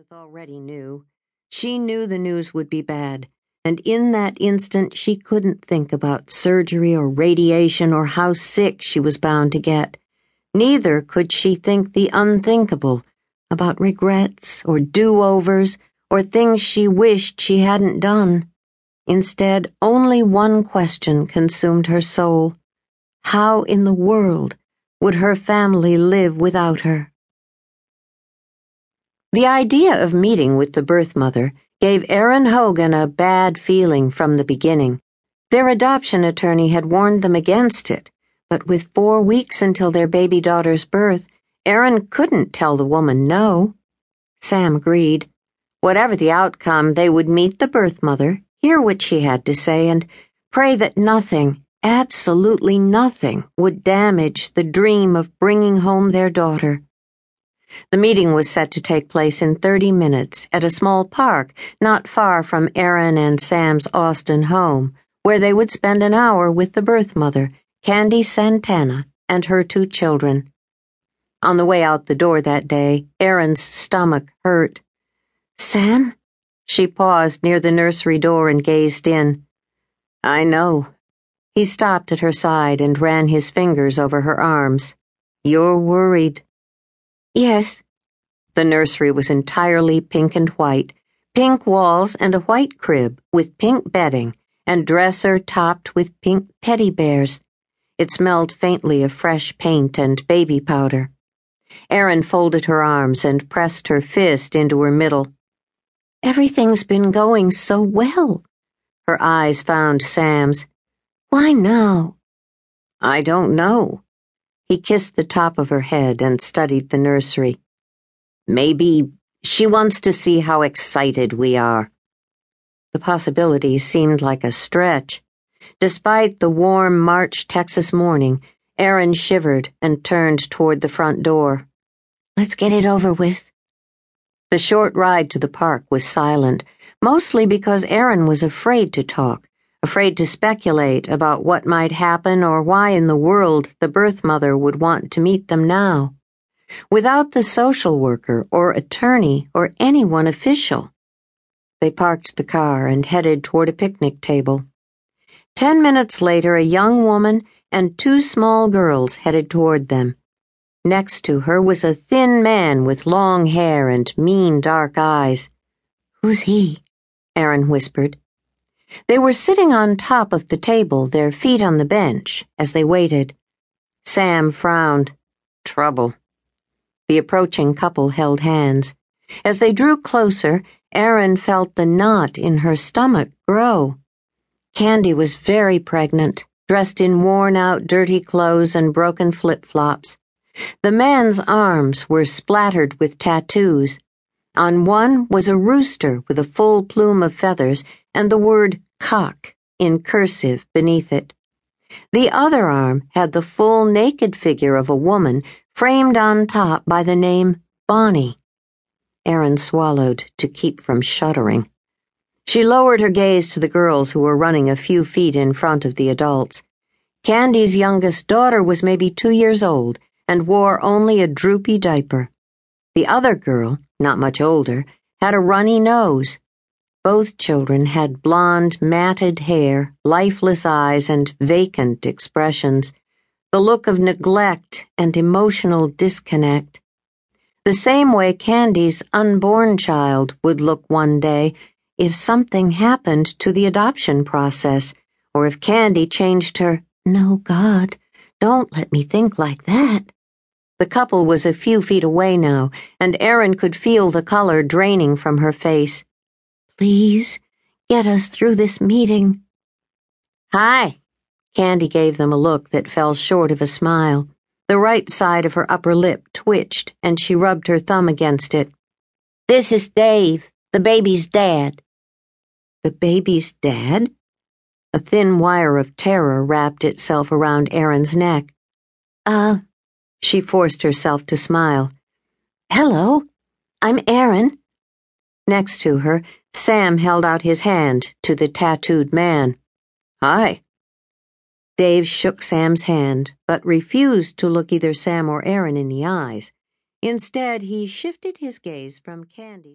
Elizabeth already knew. She knew the news would be bad, and in that instant she couldn't think about surgery or radiation or how sick she was bound to get. Neither could she think the unthinkable about regrets or do overs or things she wished she hadn't done. Instead, only one question consumed her soul How in the world would her family live without her? The idea of meeting with the birth mother gave Erin Hogan a bad feeling from the beginning. Their adoption attorney had warned them against it, but with four weeks until their baby daughter's birth, Erin couldn't tell the woman no. Sam agreed. Whatever the outcome, they would meet the birth mother, hear what she had to say, and pray that nothing, absolutely nothing, would damage the dream of bringing home their daughter. The meeting was set to take place in 30 minutes at a small park not far from Erin and Sam's Austin home, where they would spend an hour with the birth mother, Candy Santana, and her two children. On the way out the door that day, Erin's stomach hurt. Sam? She paused near the nursery door and gazed in. I know. He stopped at her side and ran his fingers over her arms. You're worried. Yes. The nursery was entirely pink and white, pink walls and a white crib with pink bedding, and dresser topped with pink teddy bears. It smelled faintly of fresh paint and baby powder. Erin folded her arms and pressed her fist into her middle. Everything's been going so well. Her eyes found Sam's. Why now? I don't know. He kissed the top of her head and studied the nursery. Maybe she wants to see how excited we are. The possibility seemed like a stretch. Despite the warm March Texas morning, Erin shivered and turned toward the front door. Let's get it over with. The short ride to the park was silent, mostly because Erin was afraid to talk afraid to speculate about what might happen or why in the world the birth mother would want to meet them now. Without the social worker or attorney or anyone official. They parked the car and headed toward a picnic table. Ten minutes later, a young woman and two small girls headed toward them. Next to her was a thin man with long hair and mean dark eyes. Who's he? Erin whispered. They were sitting on top of the table, their feet on the bench, as they waited. Sam frowned. Trouble. The approaching couple held hands. As they drew closer, Erin felt the knot in her stomach grow. Candy was very pregnant, dressed in worn out, dirty clothes and broken flip flops. The man's arms were splattered with tattoos. On one was a rooster with a full plume of feathers and the word cock in cursive beneath it. The other arm had the full naked figure of a woman framed on top by the name Bonnie. Erin swallowed to keep from shuddering. She lowered her gaze to the girls who were running a few feet in front of the adults. Candy's youngest daughter was maybe two years old and wore only a droopy diaper. The other girl, not much older, had a runny nose both children had blonde, matted hair, lifeless eyes, and vacant expressions, the look of neglect and emotional disconnect. The same way Candy's unborn child would look one day if something happened to the adoption process, or if Candy changed her, No, God, don't let me think like that. The couple was a few feet away now, and Erin could feel the color draining from her face. Please, get us through this meeting. Hi. Candy gave them a look that fell short of a smile. The right side of her upper lip twitched, and she rubbed her thumb against it. This is Dave, the baby's dad. The baby's dad? A thin wire of terror wrapped itself around Erin's neck. Uh, she forced herself to smile. Hello, I'm Erin. Next to her, Sam held out his hand to the tattooed man. Hi. Dave shook Sam's hand, but refused to look either Sam or Erin in the eyes. Instead, he shifted his gaze from Candy.